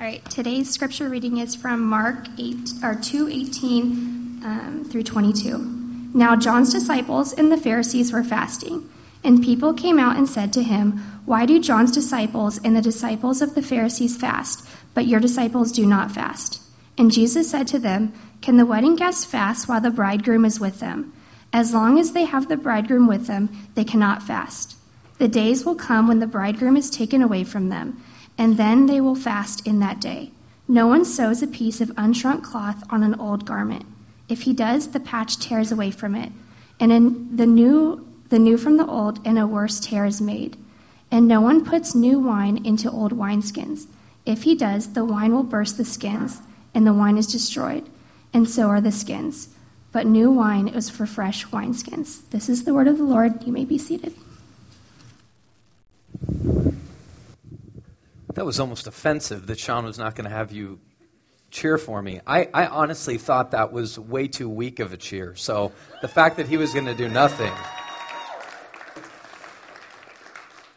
All right, today's scripture reading is from Mark 8 or 2:18 um, through 22. Now John's disciples and the Pharisees were fasting, and people came out and said to him, "Why do John's disciples and the disciples of the Pharisees fast, but your disciples do not fast?" And Jesus said to them, "Can the wedding guests fast while the bridegroom is with them? As long as they have the bridegroom with them, they cannot fast. The days will come when the bridegroom is taken away from them." And then they will fast in that day. No one sews a piece of unshrunk cloth on an old garment. If he does, the patch tears away from it, and the new the new from the old, and a worse tear is made. And no one puts new wine into old wineskins. If he does, the wine will burst the skins, and the wine is destroyed, and so are the skins. But new wine is for fresh wineskins. This is the word of the Lord. You may be seated. That was almost offensive that Sean was not going to have you cheer for me. I, I honestly thought that was way too weak of a cheer. So the fact that he was going to do nothing.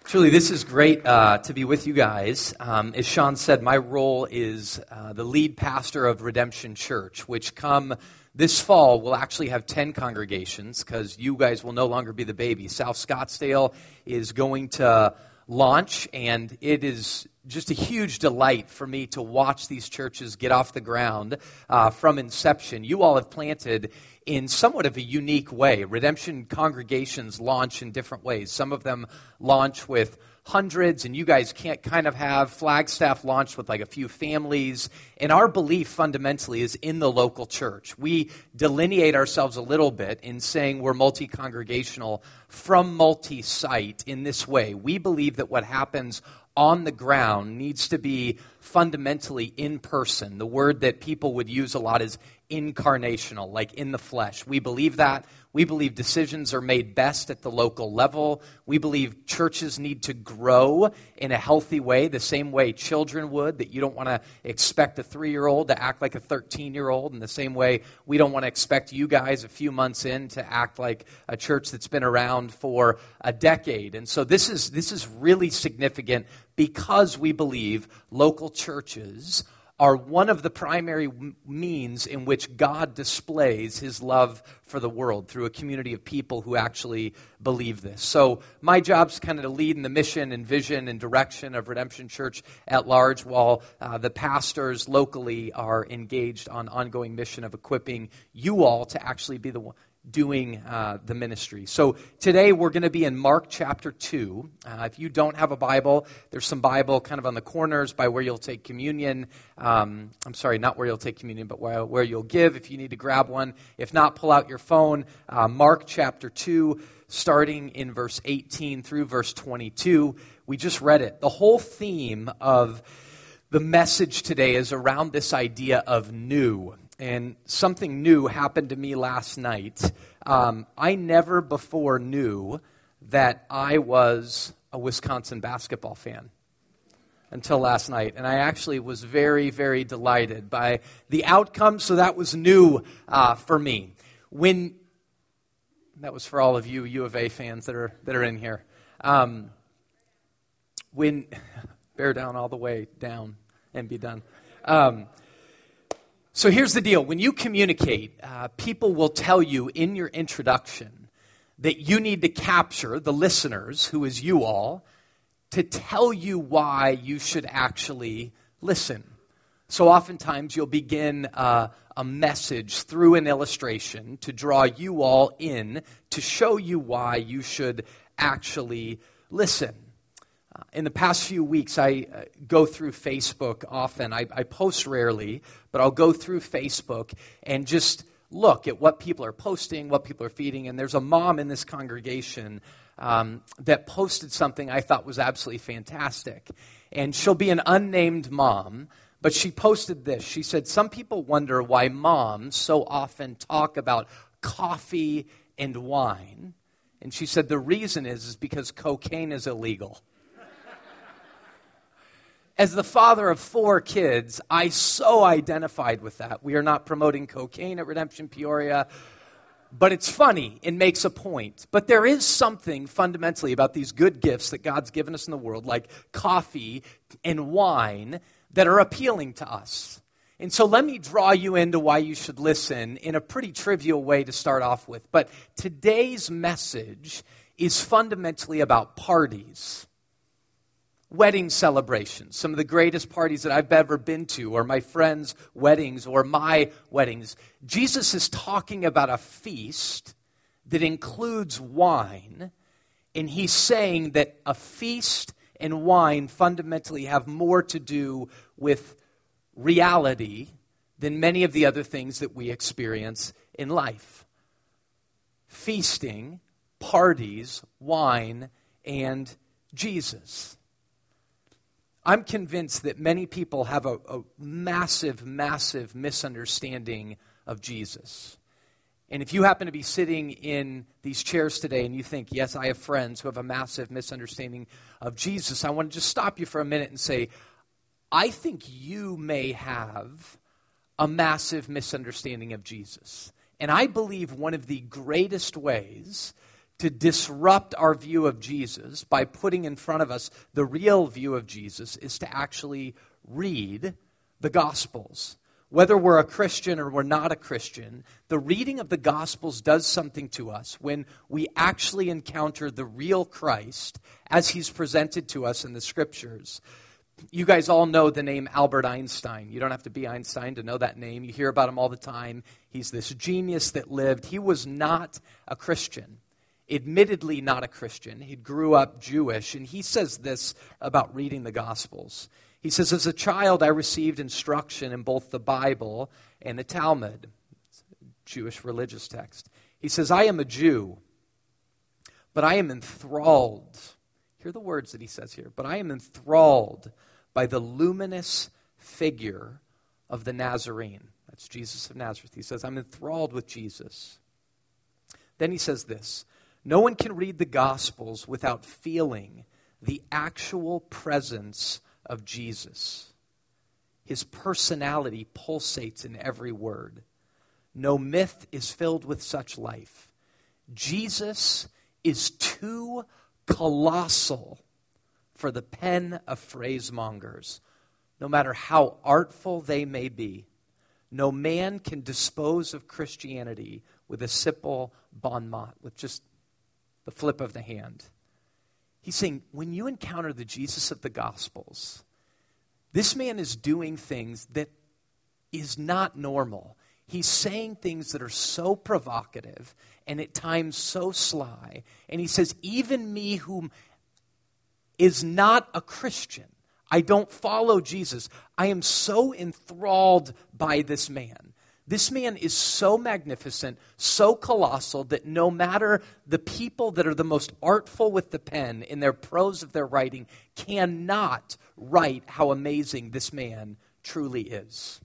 Truly, this is great uh, to be with you guys. Um, as Sean said, my role is uh, the lead pastor of Redemption Church, which come this fall will actually have 10 congregations because you guys will no longer be the baby. South Scottsdale is going to launch, and it is just a huge delight for me to watch these churches get off the ground uh, from inception. You all have planted in somewhat of a unique way. Redemption congregations launch in different ways. Some of them launch with hundreds, and you guys can't kind of have Flagstaff launch with like a few families. And our belief fundamentally is in the local church. We delineate ourselves a little bit in saying we're multi congregational from multi site in this way. We believe that what happens on the ground needs to be fundamentally in person. The word that people would use a lot is incarnational, like in the flesh. We believe that. We believe decisions are made best at the local level. We believe churches need to grow in a healthy way, the same way children would, that you don't want to expect a three year old to act like a 13 year old, in the same way we don't want to expect you guys a few months in to act like a church that's been around for a decade. And so this is, this is really significant because we believe local churches are one of the primary means in which God displays his love for the world through a community of people who actually believe this. So, my job is kind of to lead in the mission and vision and direction of Redemption Church at large, while uh, the pastors locally are engaged on ongoing mission of equipping you all to actually be the doing uh, the ministry. So today we're going to be in Mark chapter 2. Uh, if you don't have a Bible, there's some Bible kind of on the corners by where you'll take communion. Um, I'm sorry, not where you'll take communion, but where, where you'll give if you need to grab one. If not, pull out your phone. Uh, Mark chapter 2, starting in verse 18 through verse 22. We just read it. The whole theme of the message today is around this idea of new and something new happened to me last night. Um, I never before knew that I was a Wisconsin basketball fan until last night. And I actually was very, very delighted by the outcome, so that was new uh, for me. When that was for all of you U of A fans that are, that are in here. Um, when, bear down all the way down and be done. Um, so here's the deal when you communicate, uh, people will tell you in your introduction that you need to capture the listeners, who is you all, to tell you why you should actually listen. So oftentimes you'll begin uh, a message through an illustration to draw you all in to show you why you should actually listen. Uh, in the past few weeks, I uh, go through Facebook often. I, I, post rarely, but I'll go through Facebook and just look at what people are posting, what people are feeding. And there's a mom in this congregation um, that posted something I thought was absolutely fantastic. And she'll be an unnamed mom, but she posted this. She said, Some people wonder why moms so often talk about coffee and wine. And she said, The reason is, is because cocaine is illegal as the father of four kids, I so identified with that. We are not promoting cocaine at Redemption Peoria, but it's funny. It makes a point. But there is something fundamentally about these good gifts that God's given us in the world, like coffee and wine, that are appealing to us. And so let me draw you into why you should listen in a pretty trivial way to start off with. But today's message is fundamentally about parties, wedding celebrations. Some of the greatest parties that I've ever been to, or my friends' weddings, or my weddings. Jesus is talking about a feast that includes wine, and he's saying that a feast and wine fundamentally have more to do with reality than many of the other things that we experience in life. Feasting, parties, wine, and Jesus. I'm convinced that many people have a, a, massive, massive misunderstanding of Jesus. And if you happen to be sitting in these chairs today and you think, yes, I have friends who have a massive misunderstanding of Jesus, I want to just stop you for a minute and say, I think you may have a massive misunderstanding of Jesus. And I believe one of the greatest ways to disrupt our view of Jesus by putting in front of us the real view of Jesus is to actually read the Gospels. Whether we're a Christian or we're not a Christian, the reading of the Gospels does something to us when we actually encounter the real Christ as he's presented to us in the Scriptures you guys all know the name Albert Einstein. You don't have to be Einstein to know that name. You hear about him all the time. He's this genius that lived. He was not a Christian, admittedly, not a Christian. He grew up Jewish, and he says this about reading the Gospels. He says, As a child, I received instruction in both the Bible and the Talmud, Jewish religious text. He says, I am a Jew, but I am enthralled. Hear the words that he says here. But I am enthralled by the luminous figure of the Nazarene. That's Jesus of Nazareth. He says, I'm enthralled with Jesus. Then he says this No one can read the Gospels without feeling the actual presence of Jesus. His personality pulsates in every word. No myth is filled with such life. Jesus is too colossal for the pen of phrasemongers, no matter how artful they may be. No man can dispose of Christianity with a simple bon mot, with just the flip of the hand. He's saying, when you encounter the Jesus of the Gospels, this man is doing things that is not normal. He's saying things that are so provocative and at times so sly. And he says, Even me, whom is not a Christian. I don't follow Jesus. I am so enthralled by this man. This man is so magnificent, so colossal, that no matter the people that are the most artful with the pen in their prose of their writing cannot write how amazing this man truly is.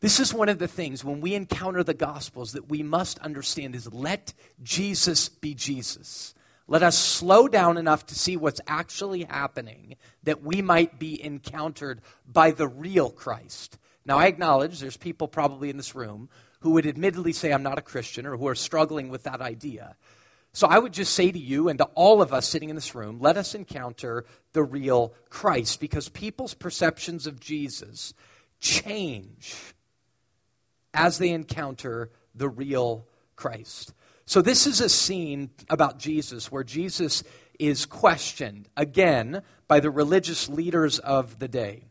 This is one of the things when we encounter the Gospels that we must understand is let Jesus be Jesus. Let us slow down enough to see what's actually happening that we might be encountered by the real Christ. Now, I acknowledge there's people probably in this room who would admittedly say, I'm not a Christian, or who are struggling with that idea. So I would just say to you and to all of us sitting in this room, let us encounter the real Christ because people's perceptions of Jesus change as they encounter the real Christ. So, this is a scene about Jesus where Jesus is questioned again by the religious leaders of the day.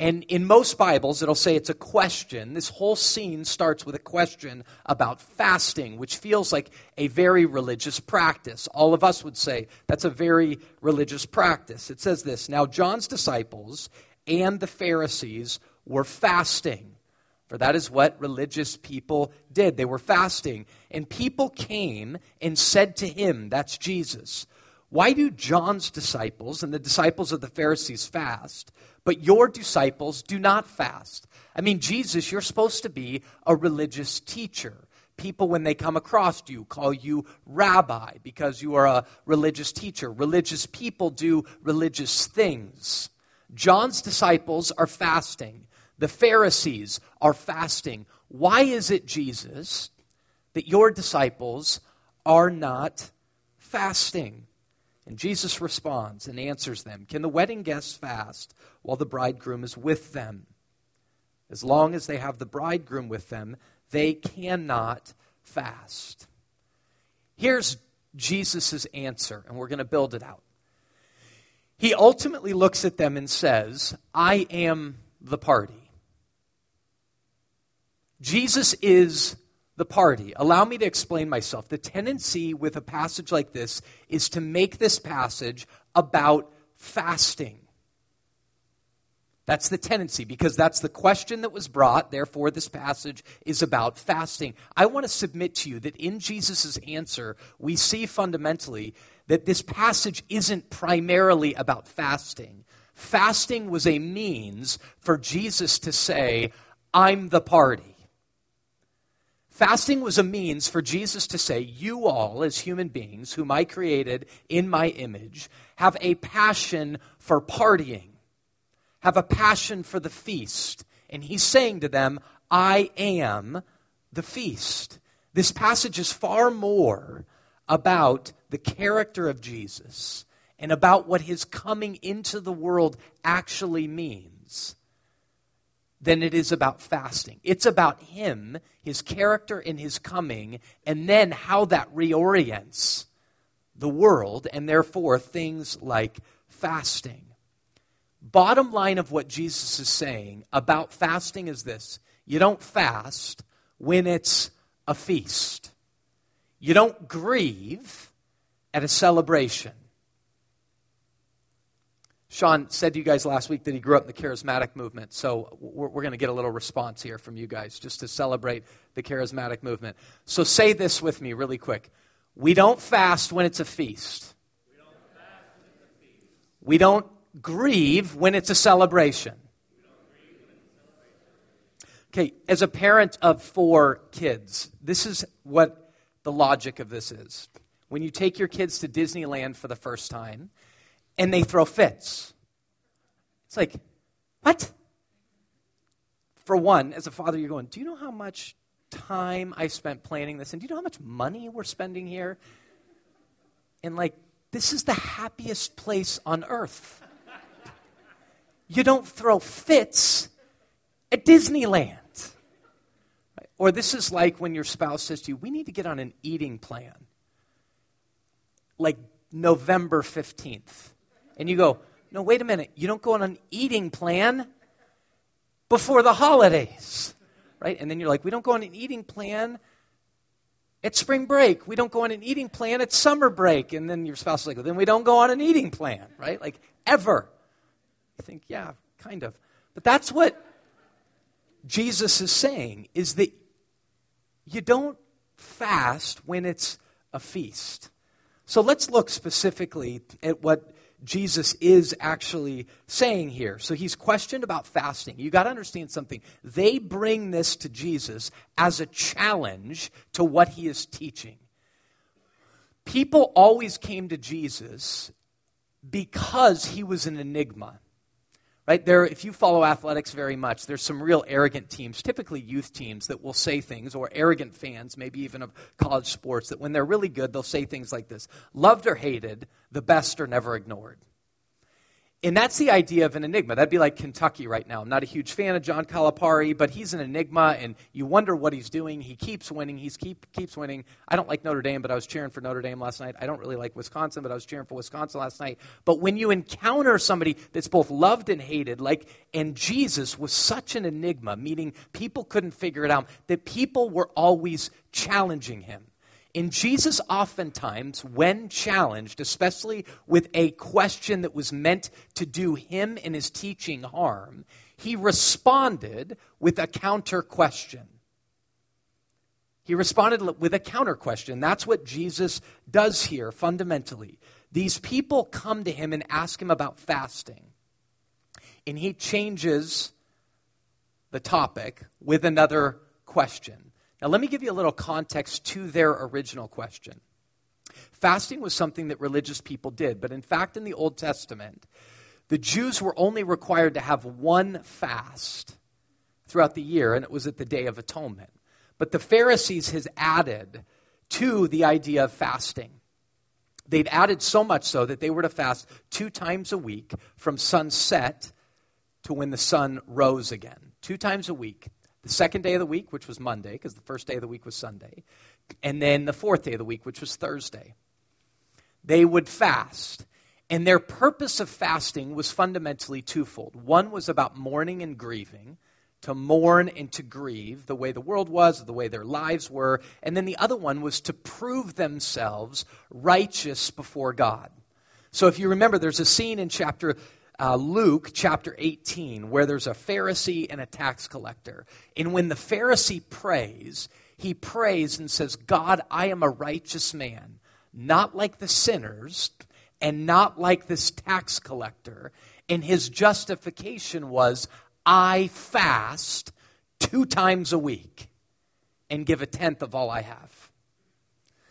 And in most Bibles, it'll say it's a question. This whole scene starts with a question about fasting, which feels like a very religious practice. All of us would say that's a very religious practice. It says this Now, John's disciples and the Pharisees were fasting. For that is what religious people did. They were fasting. And people came and said to him, that's Jesus, why do John's disciples and the disciples of the Pharisees fast, but your disciples do not fast? I mean, Jesus, you're supposed to be a religious teacher. People, when they come across you, call you rabbi because you are a religious teacher. Religious people do religious things. John's disciples are fasting. The Pharisees are fasting. Why is it, Jesus, that your disciples are not fasting? And Jesus responds and answers them Can the wedding guests fast while the bridegroom is with them? As long as they have the bridegroom with them, they cannot fast. Here's Jesus' answer, and we're going to build it out. He ultimately looks at them and says, I am the party. Jesus is the party. Allow me to explain myself. The tendency with a passage like this is to make this passage about fasting. That's the tendency because that's the question that was brought. Therefore, this passage is about fasting. I want to submit to you that in Jesus' answer, we see fundamentally that this passage isn't primarily about fasting. Fasting was a means for Jesus to say, I'm the party. Fasting was a means for Jesus to say, You all, as human beings, whom I created in my image, have a passion for partying, have a passion for the feast. And he's saying to them, I am the feast. This passage is far more about the character of Jesus and about what his coming into the world actually means than it is about fasting. It's about him, his character, and his coming, and then how that reorients the world, and therefore things like fasting. Bottom line of what Jesus is saying about fasting is this you don't fast when it's a feast, you don't grieve at a celebration. Sean said to you guys last week that he grew up in the charismatic movement, so we're, we're going to get a little response here from you guys just to celebrate the charismatic movement. So say this with me really quick. We don't fast when it's a feast. We don't, we don't grieve when it's a celebration. Okay, as a parent of four kids, this is what the logic of this is. When you take your kids to Disneyland for the first time, and they throw fits. It's like, what? For one, as a father, you're going, do you know how much time I spent planning this? And do you know how much money we're spending here? And like, this is the happiest place on earth. You don't throw fits at Disneyland. Or this is like when your spouse says to you, We need to get on an eating plan. Like November 15th and you go, no, wait a minute, you don't go on an eating plan before the holidays, right? And then you're like, we don't go on an eating plan at spring break. We don't go on an eating plan at summer break. And then your spouse is like, well, then we don't go on an eating plan, right? Like, ever. You think, yeah, kind of. But that's what Jesus is saying, is that you don't fast when it's a feast. So let's look specifically at what Jesus is actually saying here. So he's questioned about fasting. You got to understand something. They bring this to Jesus as a challenge to what he is teaching. People always came to Jesus because he was an enigma. Right there, if you follow athletics very much, there's some real arrogant teams, typically youth teams, that will say things, or arrogant fans, maybe even of college sports, that when they're really good, they'll say things like this Loved or hated, the best are never ignored. And that's the idea of an enigma. That'd be like Kentucky right now. I'm not a huge fan of John Calipari, but he's an enigma, and you wonder what he's doing. He keeps winning. He keep, keeps winning. I don't like Notre Dame, but I was cheering for Notre Dame last night. I don't really like Wisconsin, but I was cheering for Wisconsin last night. But when you encounter somebody that's both loved and hated, like, and Jesus was such an enigma, meaning people couldn't figure it out, that people were always challenging him. In Jesus, oftentimes, when challenged, especially with a question that was meant to do him and his teaching harm, he responded with a counter question. He responded with a counter question. That's what Jesus does here fundamentally. These people come to him and ask him about fasting, and he changes the topic with another question. Now, let me give you a little context to their original question. Fasting was something that religious people did, but in fact, in the Old Testament, the Jews were only required to have one fast throughout the year, and it was at the Day of Atonement. But the Pharisees has added to the idea of fasting. They'd added so much so that they were to fast two times a week from sunset to when the sun rose again. Two times a week. The second day of the week, which was Monday, because the first day of the week was Sunday, and then the fourth day of the week, which was Thursday. They would fast. And their purpose of fasting was fundamentally twofold. One was about mourning and grieving, to mourn and to grieve the way the world was, the way their lives were. And then the other one was to prove themselves righteous before God. So if you remember, there's a scene in chapter uh, Luke chapter 18 where there's a Pharisee and a tax collector. And when the Pharisee prays, he prays and says, God, I am a righteous man, not like the sinners and not like this tax collector. And his justification was, I fast two times a week and give a tenth of all I have.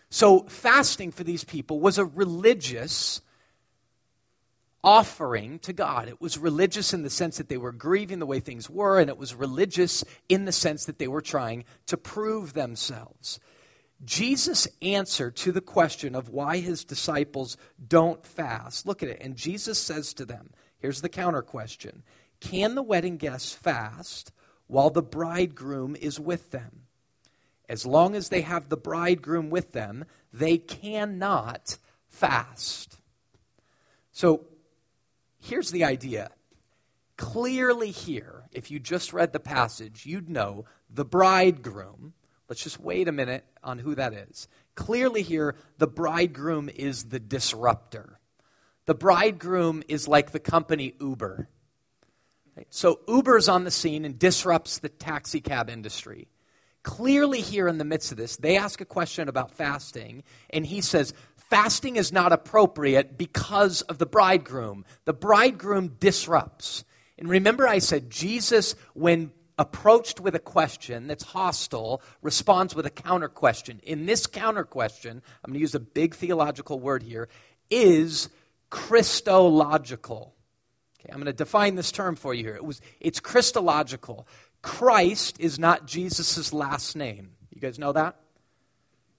So, fasting for these people was a religious offering to God. It was religious in the sense that they were grieving the way things were, and it was religious in the sense that they were trying to prove themselves. Jesus' answer to the question of why his disciples don't fast, look at it, and Jesus says to them, here's the counter question can the wedding guests fast while the bridegroom is with them? As long as they have the bridegroom with them, they cannot fast. So here's the idea. Clearly, here, if you just read the passage, you'd know the bridegroom. Let's just wait a minute on who that is. Clearly, here, the bridegroom is the disruptor. The bridegroom is like the company Uber. So Uber's on the scene and disrupts the taxi cab industry. Clearly, here in the midst of this, they ask a question about fasting, and he says, Fasting is not appropriate because of the bridegroom. The bridegroom disrupts. And remember, I said Jesus, when approached with a question that's hostile, responds with a counter question. In this counter question, I'm going to use a big theological word here, is Christological. Okay, I'm going to define this term for you here. It was, it's Christological. Christ is not Jesus' last name. You guys know that?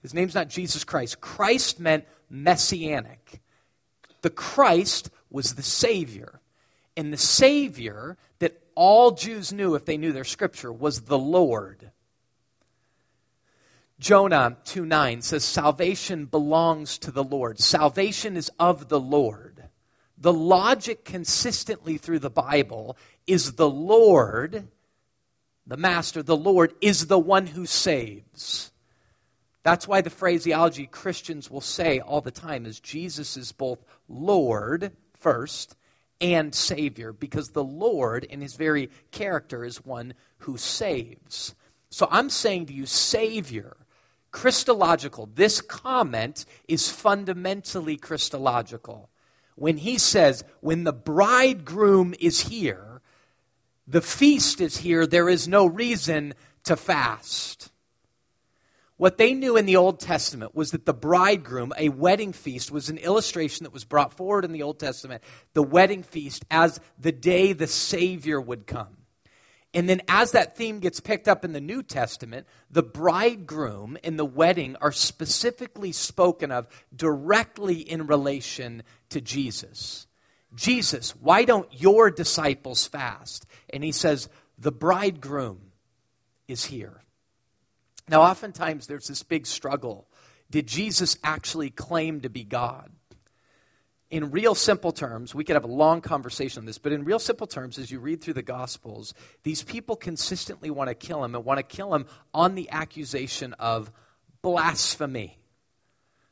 His name's not Jesus Christ. Christ meant messianic. The Christ was the Savior. And the Savior that all Jews knew if they knew their scripture was the Lord. Jonah 2 9 says, Salvation belongs to the Lord. Salvation is of the Lord the logic consistently through the Bible is the Lord, the Master, the Lord, is the one who saves. That's why the phraseology Christians will say all the time is Jesus is both Lord first and Savior, because the Lord, in his very character, is one who saves. So I'm saying to you, Savior, Christological. This comment is fundamentally Christological when he says, when the bridegroom is here, the feast is here, there is no reason to fast. What they knew in the Old Testament was that the bridegroom, a wedding feast, was an illustration that was brought forward in the Old Testament, the wedding feast, as the day the Savior would come. And then, as that theme gets picked up in the New Testament, the bridegroom and the wedding are specifically spoken of directly in relation to Jesus. Jesus, why don't your disciples fast? And he says, the bridegroom is here. Now, oftentimes there's this big struggle. Did Jesus actually claim to be God? in real simple terms, we could have a long conversation on this, but in real simple terms, as you read through the Gospels, these people consistently want to kill him and want to kill him on the accusation of blasphemy.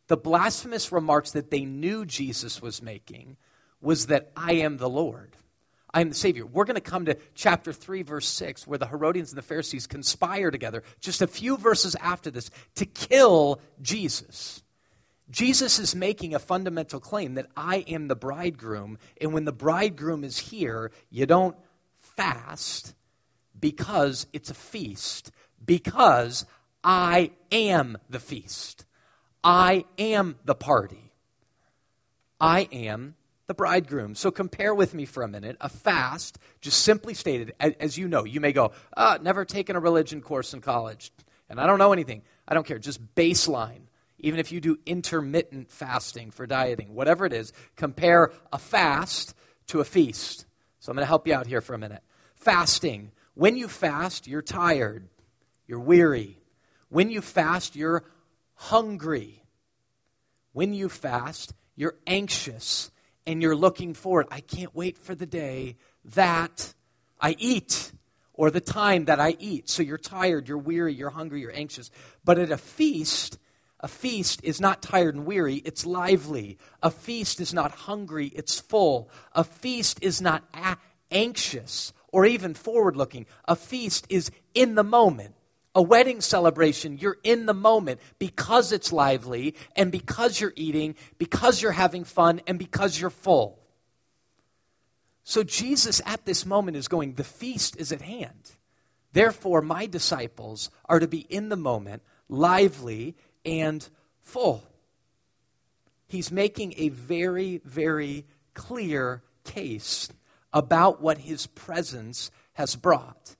The blasphemous remarks that they knew Jesus was making was that I am the Lord. I am the Savior. We're going to come to chapter 3, verse 6, where the Herodians and the Pharisees conspire together, just a few verses after this, to kill Jesus. Jesus is making a fundamental claim that I am the bridegroom, and when the bridegroom is here, you don't fast because it's a feast, because I am the feast. I am the party. I am the bridegroom. So compare with me for a minute. A fast, just simply stated, as you know, you may go, ah, never taken a religion course in college, and I don't know anything. I don't care. Just baseline even if you do intermittent fasting for dieting, whatever it is, compare a fast to a feast. So I'm going to help you out here for a minute. Fasting. When you fast, you're tired, you're weary. When you fast, you're hungry. When you fast, you're anxious and you're looking forward. I can't wait for the day that I eat or the time that I eat. So you're tired, you're weary, you're hungry, you're anxious. But at a feast, a feast is not tired and weary, it's lively. A feast is not hungry, it's full. A feast is not a- anxious or even forward looking. A feast is in the moment. A wedding celebration, you're in the moment because it's lively and because you're eating, because you're having fun, and because you're full. So Jesus at this moment is going, The feast is at hand. Therefore, my disciples are to be in the moment, lively, and full. He's making a very, very clear case about what his presence has brought.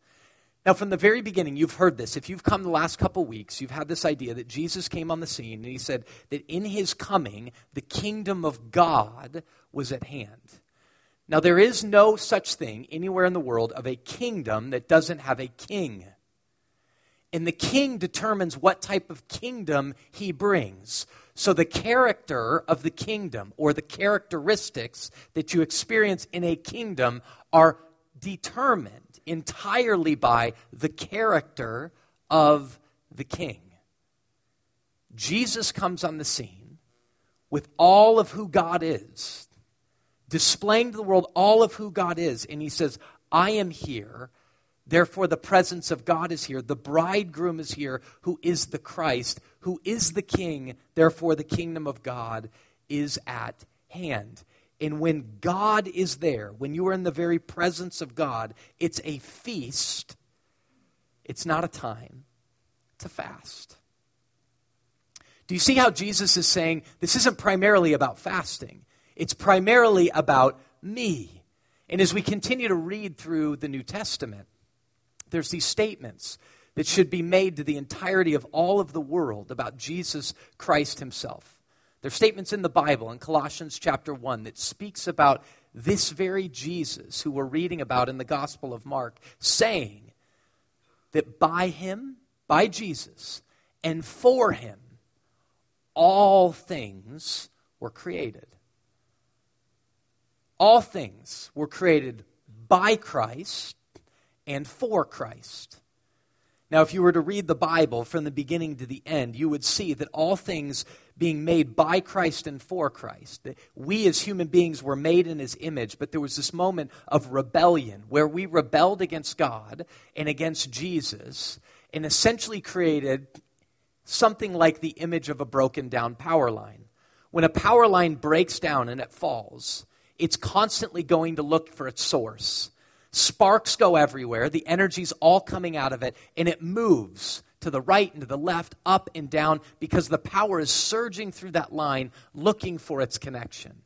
Now, from the very beginning, you've heard this. If you've come the last couple weeks, you've had this idea that Jesus came on the scene and he said that in his coming, the kingdom of God was at hand. Now, there is no such thing anywhere in the world of a kingdom that doesn't have a king. And the king determines what type of kingdom he brings. So, the character of the kingdom or the characteristics that you experience in a kingdom are determined entirely by the character of the king. Jesus comes on the scene with all of who God is displaying to the world all of who God is. And he says, I am here. Therefore, the presence of God is here. The bridegroom is here, who is the Christ, who is the king. Therefore, the kingdom of God is at hand. And when God is there, when you are in the very presence of God, it's a feast. It's not a time, it's a fast. Do you see how Jesus is saying this isn't primarily about fasting? It's primarily about me. And as we continue to read through the New Testament, there's these statements that should be made to the entirety of all of the world about Jesus Christ himself. There's statements in the Bible in Colossians chapter 1 that speaks about this very Jesus who we're reading about in the Gospel of Mark, saying that by him, by Jesus, and for him, all things were created. All things were created by Christ and for Christ. Now, if you were to read the Bible from the beginning to the end, you would see that all things being made by Christ and for Christ. that We as human beings were made in his image, but there was this moment of rebellion where we rebelled against God and against Jesus and essentially created something like the image of a broken down power line. When a power line breaks down and it falls, it's constantly going to look for its source. Sparks go everywhere, the energy's all coming out of it, and it moves to the right and to the left, up and down, because the power is surging through that line looking for its connection.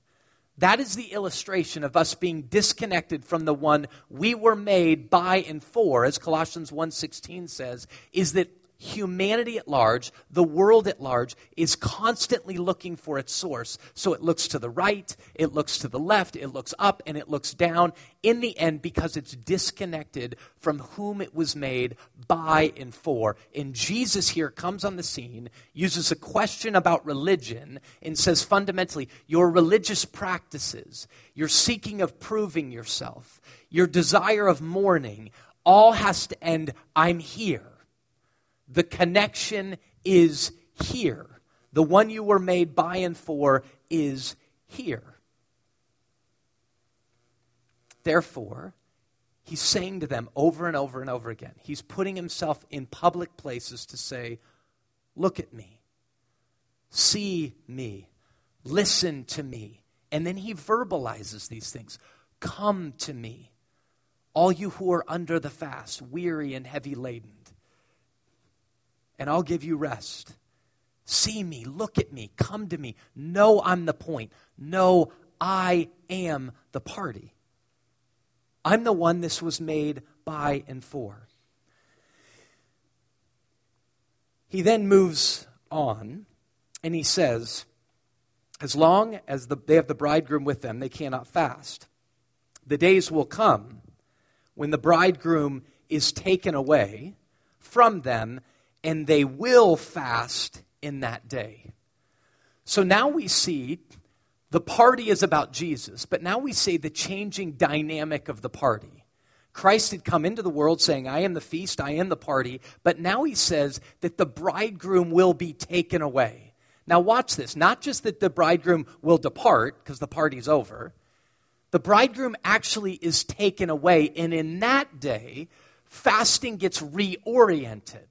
That is the illustration of us being disconnected from the one we were made by and for, as Colossians 1:16 says, is that humanity at large, the world at large, is constantly looking for its source. So it looks to the right, it looks to the left, it looks up, and it looks down in the end because it's disconnected from whom it was made by and for. And Jesus here comes on the scene, uses a question about religion, and says fundamentally, your religious practices, your seeking of proving yourself, your desire of mourning, all has to end, I'm here. The connection is here. The one you were made by and for is here. Therefore, he's saying to them over and over and over again, he's putting himself in public places to say, Look at me, see me, listen to me. And then he verbalizes these things Come to me, all you who are under the fast, weary and heavy laden and I'll give you rest. See me, look at me, come to me. Know I'm the point. Know I am the party. I'm the one this was made by and for. He then moves on And he says, as long as the, they have the bridegroom with them, they cannot fast. The days will come when the bridegroom is taken away from them, and they will fast in that day. So now we see the party is about Jesus, but now we see the changing dynamic of the party. Christ had come into the world saying, I am the feast, I am the party, but now he says that the bridegroom will be taken away. Now, watch this. Not just that the bridegroom will depart because the party's over, the bridegroom actually is taken away. And in that day, fasting gets reoriented.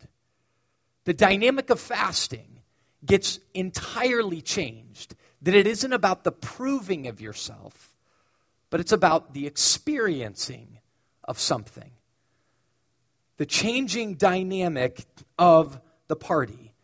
The dynamic of fasting gets entirely changed. That it isn't about the proving of yourself, but it's about the experiencing of something. The changing dynamic of the party.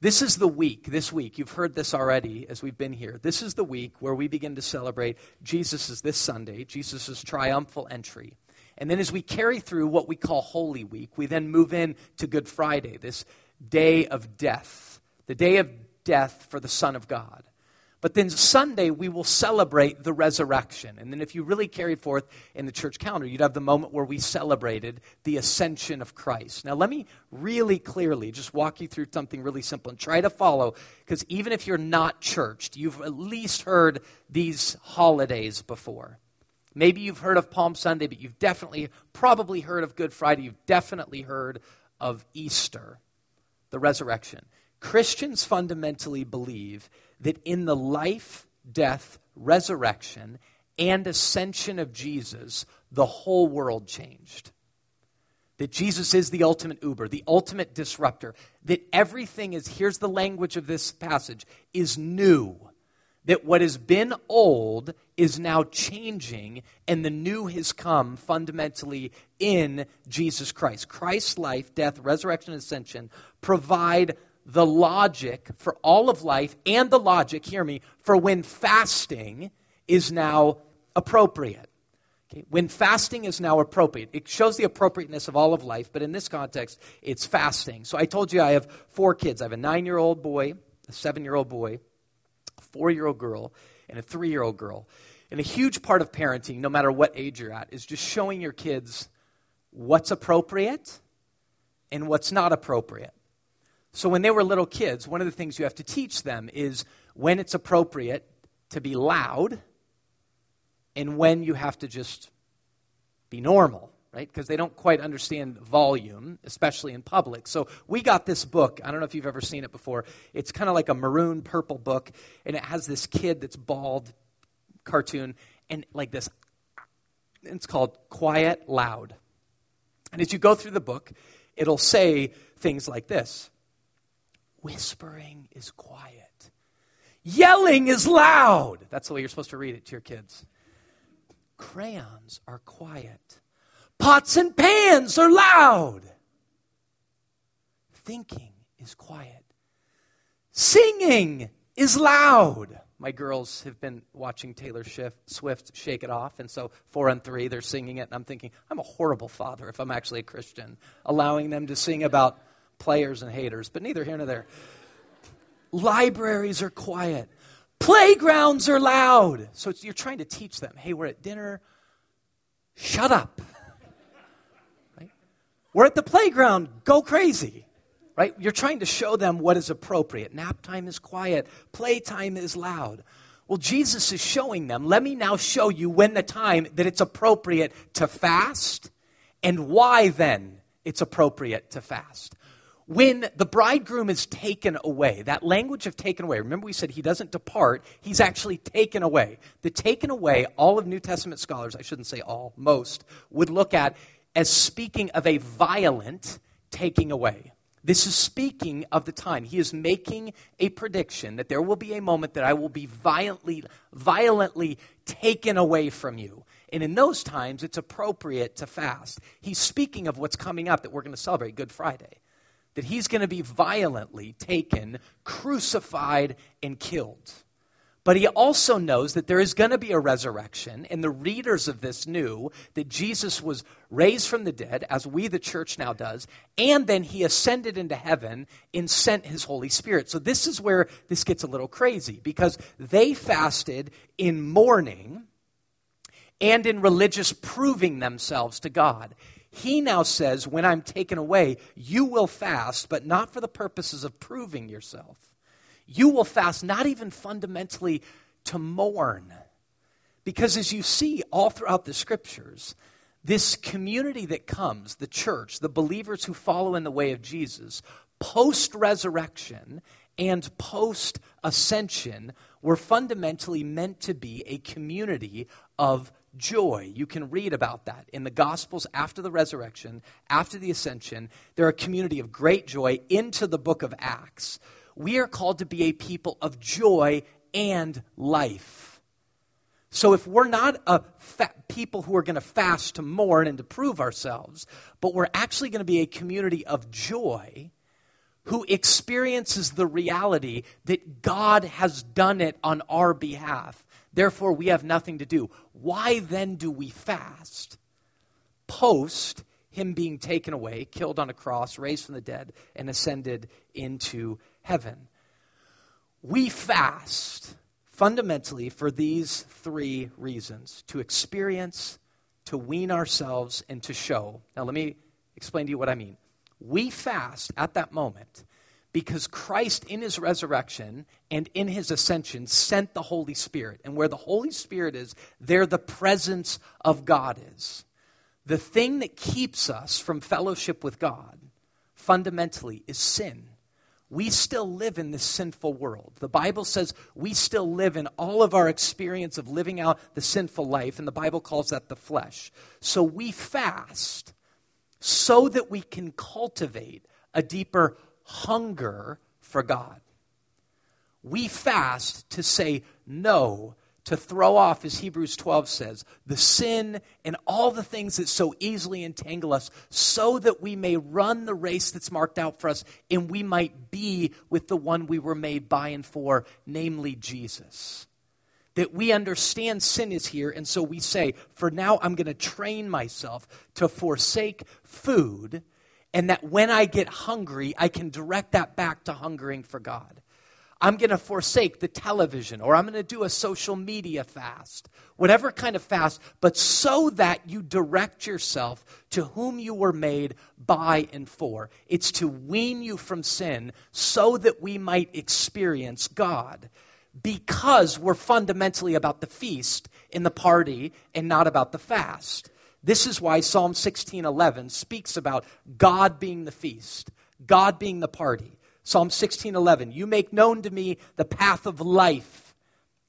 This is the week, this week, you've heard this already as we've been here. This is the week where we begin to celebrate Jesus' this Sunday, Jesus' triumphal entry. And then as we carry through what we call Holy Week, we then move in to Good Friday, this day of death, the day of death for the Son of God. But then Sunday, we will celebrate the resurrection. And then, if you really carried forth in the church calendar, you'd have the moment where we celebrated the ascension of Christ. Now, let me really clearly just walk you through something really simple and try to follow, because even if you're not churched, you've at least heard these holidays before. Maybe you've heard of Palm Sunday, but you've definitely, probably heard of Good Friday. You've definitely heard of Easter, the resurrection. Christians fundamentally believe that in the life, death, resurrection, and ascension of Jesus, the whole world changed. That Jesus is the ultimate Uber, the ultimate disruptor. That everything is, here's the language of this passage, is new. That what has been old is now changing, and the new has come fundamentally in Jesus Christ. Christ's life, death, resurrection, and ascension provide the logic for all of life and the logic, hear me, for when fasting is now appropriate. When fasting is now appropriate, it shows the appropriateness of all of life, but in this context, it's fasting. So I told you I have four kids. I have a nine year old boy, a seven year old boy, four year old girl, and a three year old girl. And a huge part of parenting, no matter what age you're at, is just showing your kids what's appropriate and what's not appropriate. So when they were little kids, one of the things you have to teach them is when it's appropriate to be loud and when you have to just be normal, right? Because they don't quite understand volume, especially in public. So we got this book. I don't know if you've ever seen it before. It's kind of like a maroon purple book, and it has this kid that's bald cartoon, and like this. It's called Quiet Loud. And as you go through the book, it'll say things like this Whispering is quiet. Yelling is loud. That's the way you're supposed to read it to your kids. Crayons are quiet. Pots and pans are loud. Thinking is quiet. Singing is loud. My girls have been watching Taylor Swift Shake It Off, and so four and three, they're singing it, and I'm thinking, I'm a horrible father if I'm actually a Christian, allowing them to sing about players and haters, but neither here nor there. Libraries are quiet. Playgrounds are loud. So you're trying to teach them hey, we're at dinner. Shut up. We're at the playground. Go crazy. Right? You're trying to show them what is appropriate. Nap time is quiet, playtime is loud. Well, Jesus is showing them, let me now show you when the time that it's appropriate to fast and why then it's appropriate to fast when the bridegroom is taken away, that language of taken away, remember we said he doesn't depart, he's actually taken away. The taken away, all of New Testament scholars, I shouldn't say all, most, would look at as speaking of a violent taking away. This is speaking of the time. He is making a prediction that there will be a moment that I will be violently, violently taken away from you. And in those times, it's appropriate to fast. He's speaking of what's coming up that we're going to celebrate Good Friday that he's going to be violently taken, crucified, and killed. But he also knows that there is going to be a resurrection, and the readers of this knew that Jesus was raised from the dead, as we, the church, now does, and then he ascended into heaven and sent his Holy Spirit. So this is where this gets a little crazy because they fasted in mourning and in religious proving themselves to God. He now says, When I'm taken away, you will fast, but not for the purposes of proving yourself you will fast not even fundamentally to mourn. Because as you see all throughout the scriptures, this community that comes, the church, the believers who follow in the way of Jesus, post resurrection and post ascension, were fundamentally meant to be a community of joy. You can read about that in the Gospels after the resurrection, after the ascension. They're a community of great joy into the book of Acts we are called to be a people of joy and life. So if we're not a fa- people who are going to fast to mourn and to prove ourselves, but we're actually going to be a community of joy who experiences the reality that God has done it on our behalf. Therefore, we have nothing to do. Why then do we fast? Post him being taken away, killed on a cross, raised from the dead, and ascended into heaven. We fast fundamentally for these three reasons to experience, to wean ourselves, and to show. Now, let me explain to you what I mean. We fast at that moment because Christ, in his resurrection and in his ascension, sent the Holy Spirit. And where the Holy Spirit is, there the presence of God is. The thing that keeps us from fellowship with God fundamentally is sin we still live in this sinful world. The Bible says we still live in all of our experience of living out the sinful life, and the Bible calls that the flesh. So we fast so that we can cultivate a deeper hunger for God. We fast to say no to throw off, as Hebrews 12 says, the sin and all the things that so easily entangle us, so that we may run the race that's marked out for us and we might be with the one we were made by and for, namely Jesus. That we understand sin is here, and so we say, for now I'm going to train myself to forsake food, and that when I get hungry, I can direct that back to hungering for God. I'm going to forsake the television or I'm going to do a social media fast, whatever kind of fast, but so that you direct yourself to whom you were made by and for. It's to wean you from sin so that we might experience God because we're fundamentally about the feast in the party and not about the fast. This is why Psalm 16:11 speaks about God being the feast, God being the party. Psalm 16:11, "You make known to me the path of life.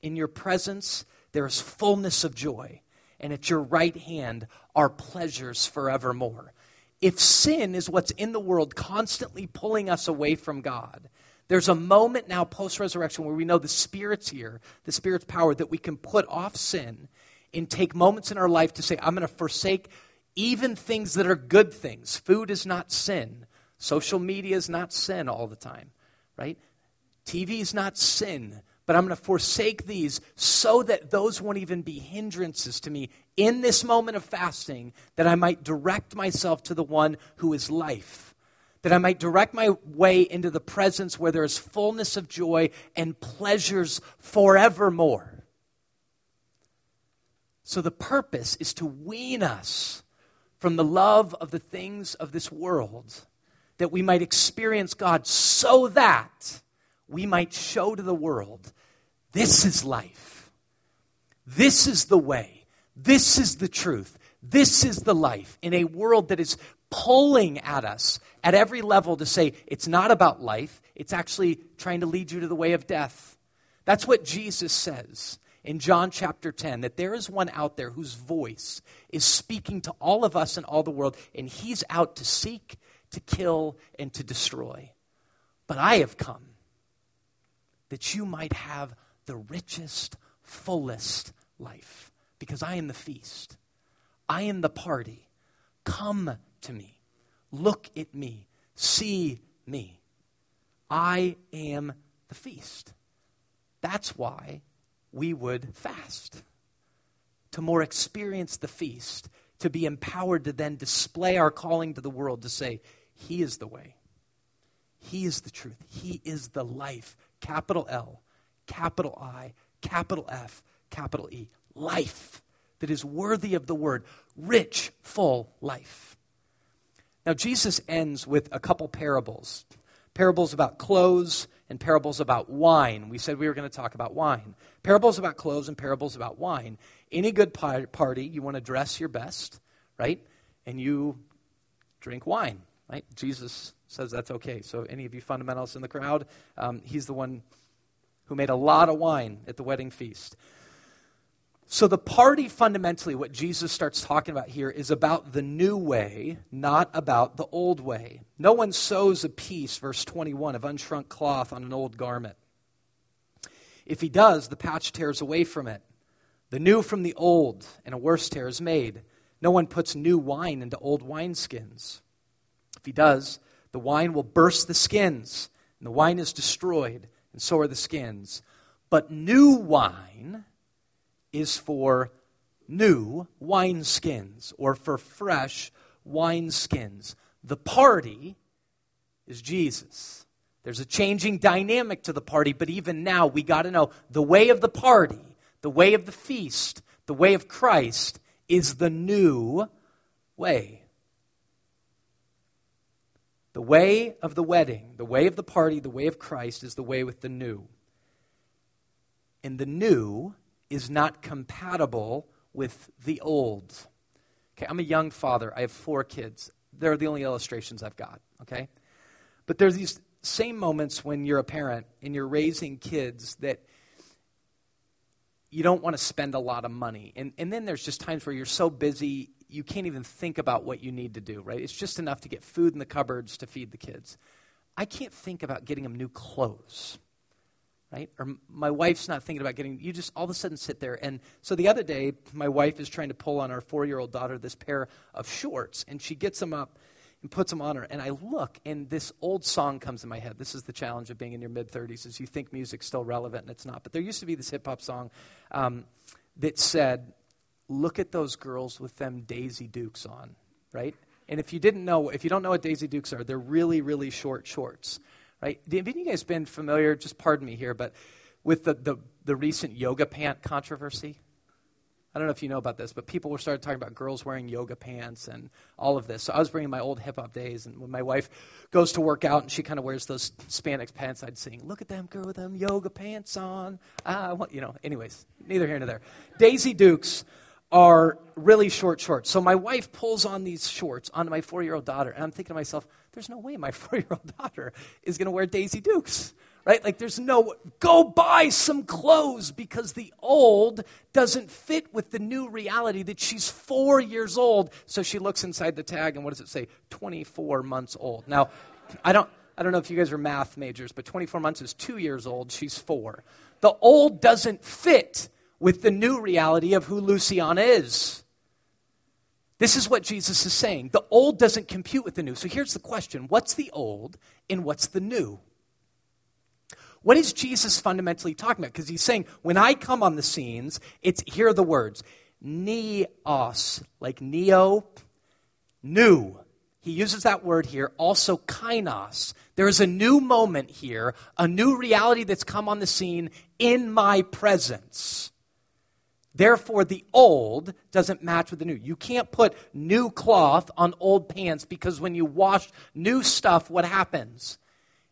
In your presence there is fullness of joy, and at your right hand are pleasures forevermore." If sin is what's in the world constantly pulling us away from God, there's a moment now post resurrection where we know the Spirit's here, the Spirit's power, that we can put off sin and take moments in our life to say, I'm going to forsake even things that are good things. Food is not sin. Social media is not sin all the time, right? TV is not sin, but I'm going to forsake these so that those won't even be hindrances to me in this moment of fasting, that I might direct myself to the one who is life. That I might direct my way into the presence where there is fullness of joy and pleasures forevermore. So the purpose is to wean us from the love of the things of this world that we might experience God so that we might show to the world this is life. This is the way. This is the truth. This is the life in a world that is pulling at us at every level to say it's not about life, it's actually trying to lead you to the way of death. That's what Jesus says in John chapter 10 that there is one out there whose voice is speaking to all of us and all the world, and he's out to seek to kill, and to destroy. But I have come that you might have the richest, fullest life, because I am the feast. I am the party. Come to me. Look at me. See me. I am the feast. That's why we would fast, to more experience the feast, to be empowered to then display our calling to the world to say, He is the way, He is the truth, He is the life. Capital L, capital I, capital F, capital E. Life that is worthy of the word, rich, full life. Now, Jesus ends with a couple parables parables about clothes and parables about wine. We said we were going to talk about wine. Parables about clothes and parables about wine. Any good party, you want to dress your best, right? And you drink wine, right? Jesus says that's okay. So, any of you fundamentalists in the crowd, um, he's the one who made a lot of wine at the wedding feast. So, the party fundamentally, what Jesus starts talking about here, is about the new way, not about the old way. No one sews a piece, verse 21, of unshrunk cloth on an old garment. If he does, the patch tears away from it. The new from the old, and a worse tear is made. No one puts new wine into old wineskins. If he does, the wine will burst the skins, and the wine is destroyed, and so are the skins. But new wine is for new wineskins or for fresh wineskins. The party is Jesus. There's a changing dynamic to the party, but even now we got to know the way of the party, the way of the feast, the way of Christ is the new way. The way of the wedding, the way of the party, the way of Christ is the way with the new. And the new is not compatible with the old. Okay, I'm a young father. I have four kids. They're the only illustrations I've got, okay? But there's these same moments when you're a parent and you're raising kids that you don't want to spend a lot of money. And, and then there's just times where you're so busy, you can't even think about what you need to do, right? It's just enough to get food in the cupboards to feed the kids. I can't think about getting them new clothes right? Or my wife's not thinking about getting, you just all of a sudden sit there. And so the other day, my wife is trying to pull on our four year old daughter this pair of shorts, and she gets them up and puts them on her. And I look, and this old song comes in my head. This is the challenge of being in your mid 30s, is you think music's still relevant, and it's not. But there used to be this hip hop song um, that said, Look at those girls with them Daisy Dukes on, right? And if you didn't know, if you don't know what Daisy Dukes are, they're really, really short shorts right? Have you guys been familiar, just pardon me here, but with the, the, the recent yoga pant controversy? I don't know if you know about this, but people were started talking about girls wearing yoga pants and all of this. So I was bringing my old hip hop days, and when my wife goes to work out and she kind of wears those spandex pants, I'd sing, "Look at them girl with them yoga pants on." Ah, you know. Anyways, neither here nor there. Daisy Dukes are really short shorts. So my wife pulls on these shorts onto my four year old daughter, and I'm thinking to myself, there's no way my four year old daughter is going to wear Daisy Dukes. Right? Like, there's no, go buy some clothes because the old doesn't fit with the new reality that she's four years old. So she looks inside the tag, and what does it say? 24 months old. Now, I don't, I don't know if you guys are math majors, but 24 months is two years old. She's four. The old doesn't fit with the new reality of who Luciana is. This is what Jesus is saying. The old doesn't compute with the new. So here's the question What's the old and what's the new? What is Jesus fundamentally talking about? Because he's saying, when I come on the scenes, it's here are the words neos, like neo, new. He uses that word here, also kainos. There is a new moment here, a new reality that's come on the scene in my presence. Therefore, the old doesn't match with the new. You can't put new cloth on old pants because when you wash new stuff, what happens?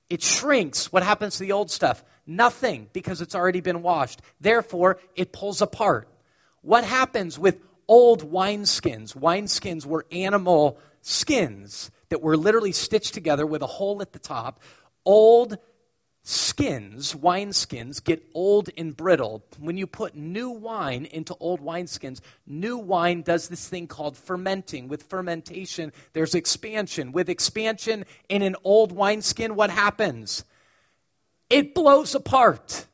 It shrinks. What happens to the old stuff? Nothing because it's already been washed. Therefore, it pulls apart. What happens with old wineskins? Wineskins were animal skins that were literally stitched together with a hole at the top. Old skins, wine skins, get old and brittle. When you put new wine into old wineskins, new wine does this thing called fermenting. With fermentation, there's expansion. With expansion in an old wineskin, what happens? It blows apart.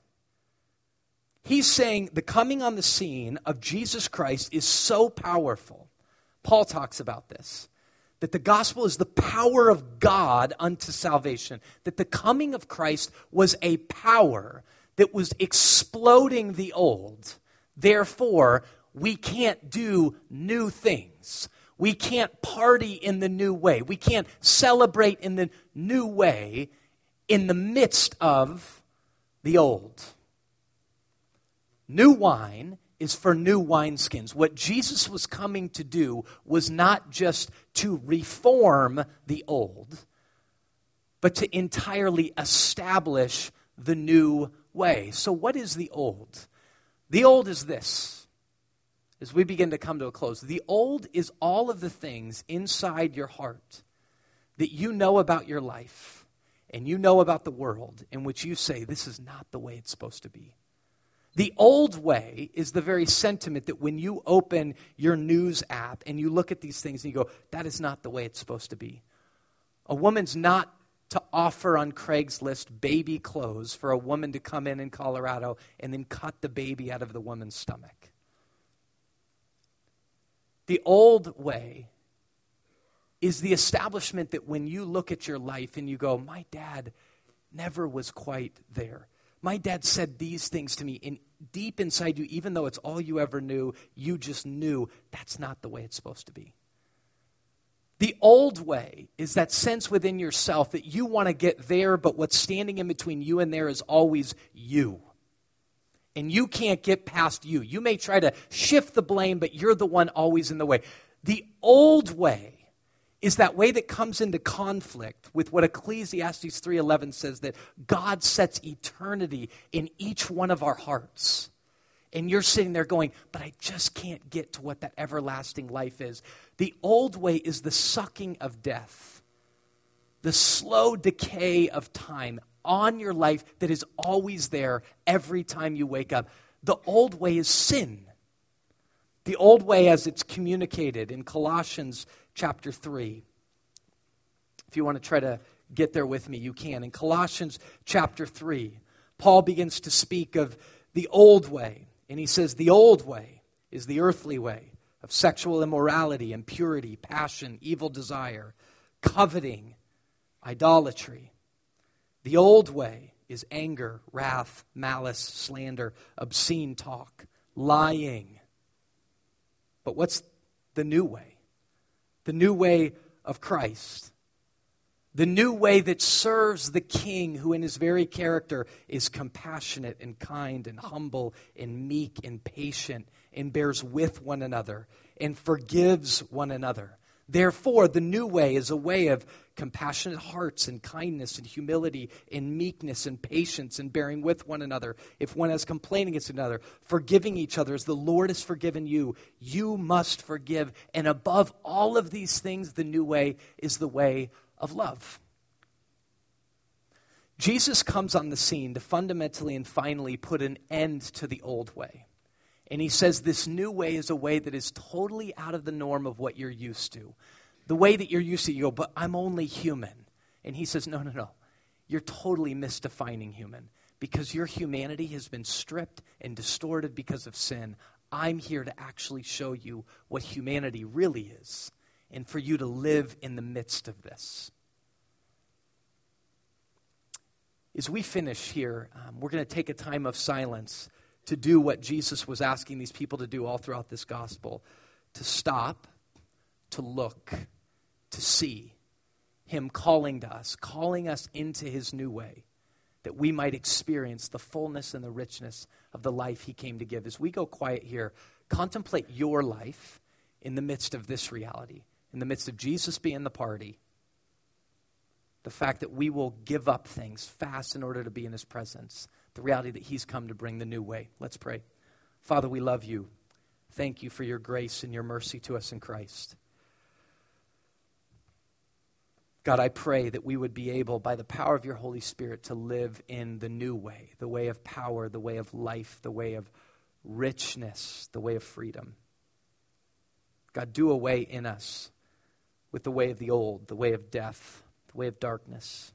He's saying the coming on the scene of Jesus Christ is so powerful. Paul talks about this that the gospel is the power of God unto salvation, that the coming of Christ was a power that was exploding the old. Therefore, we can't do new things. We can't party in the new way. We can't celebrate in the new way in the midst of the old. New wine is for new wineskins. What Jesus was coming to do was not just to reform the old, but to entirely establish the new way. So, what is the old? The old is this. As we begin to come to a close, the old is all of the things inside your heart that you know about your life and you know about the world in which you say, This is not the way it's supposed to be. The old way is the very sentiment that when you open your news app and you look at these things and you go, That is not the way it's supposed to be. A woman's not to offer on Craigslist baby clothes for a woman to come in in Colorado and then cut the baby out of the woman's stomach. The old way is the establishment that when you look at your life and you go, My dad never was quite there. My dad said these things to me, and deep inside you, even though it's all you ever knew, you just knew that's not the way it's supposed to be. The old way is that sense within yourself that you want to get there, but what's standing in between you and there is always you. And you can't get past you. You may try to shift the blame, but you're the one always in the way. The old way is that way that comes into conflict with what Ecclesiastes 3:11 says that God sets eternity in each one of our hearts. And you're sitting there going, "But I just can't get to what that everlasting life is." The old way is the sucking of death. The slow decay of time on your life that is always there every time you wake up. The old way is sin. The old way, as it's communicated in Colossians chapter 3. If you want to try to get there with me, you can. In Colossians chapter 3, Paul begins to speak of the old way. And he says, The old way is the earthly way of sexual immorality, impurity, passion, evil desire, coveting, idolatry. The old way is anger, wrath, malice, slander, obscene talk, lying. But what's the new way? The new way of Christ. The new way that serves the King, who in his very character is compassionate and kind and humble and meek and patient and bears with one another and forgives one another. Therefore, the new way is a way of compassionate hearts and kindness and humility and meekness and patience and bearing with one another. If one has complained against another, forgiving each other as the Lord has forgiven you, you must forgive. And above all of these things, the new way is the way of love. Jesus comes on the scene to fundamentally and finally put an end to the old way. And he says this new way is a way that is totally out of the norm of what you're used to. The way that you're used to, you go, but I'm only human. And he says, no, no, no. You're totally misdefining human because your humanity has been stripped and distorted because of sin. I'm here to actually show you what humanity really is and for you to live in the midst of this. As we finish here, um, we're going to take a time of silence to do what Jesus was asking these people to do all throughout this gospel to stop, to look, to see Him calling to us, calling us into His new way, that we might experience the fullness and the richness of the life He came to give. As we go quiet here, contemplate your life in the midst of this reality, in the midst of Jesus being the party. The fact that we will give up things fast in order to be in his presence the reality that He's come to bring the new way. Let's pray. Father, we love you. Thank you for your grace and your mercy to us in Christ. God, I pray that we would be able, by the power of your Holy Spirit, to live in the new way, the way of power, the way of life, the way of richness, the way of freedom. God, do away in us with the way of the old, the way of death, the way of darkness.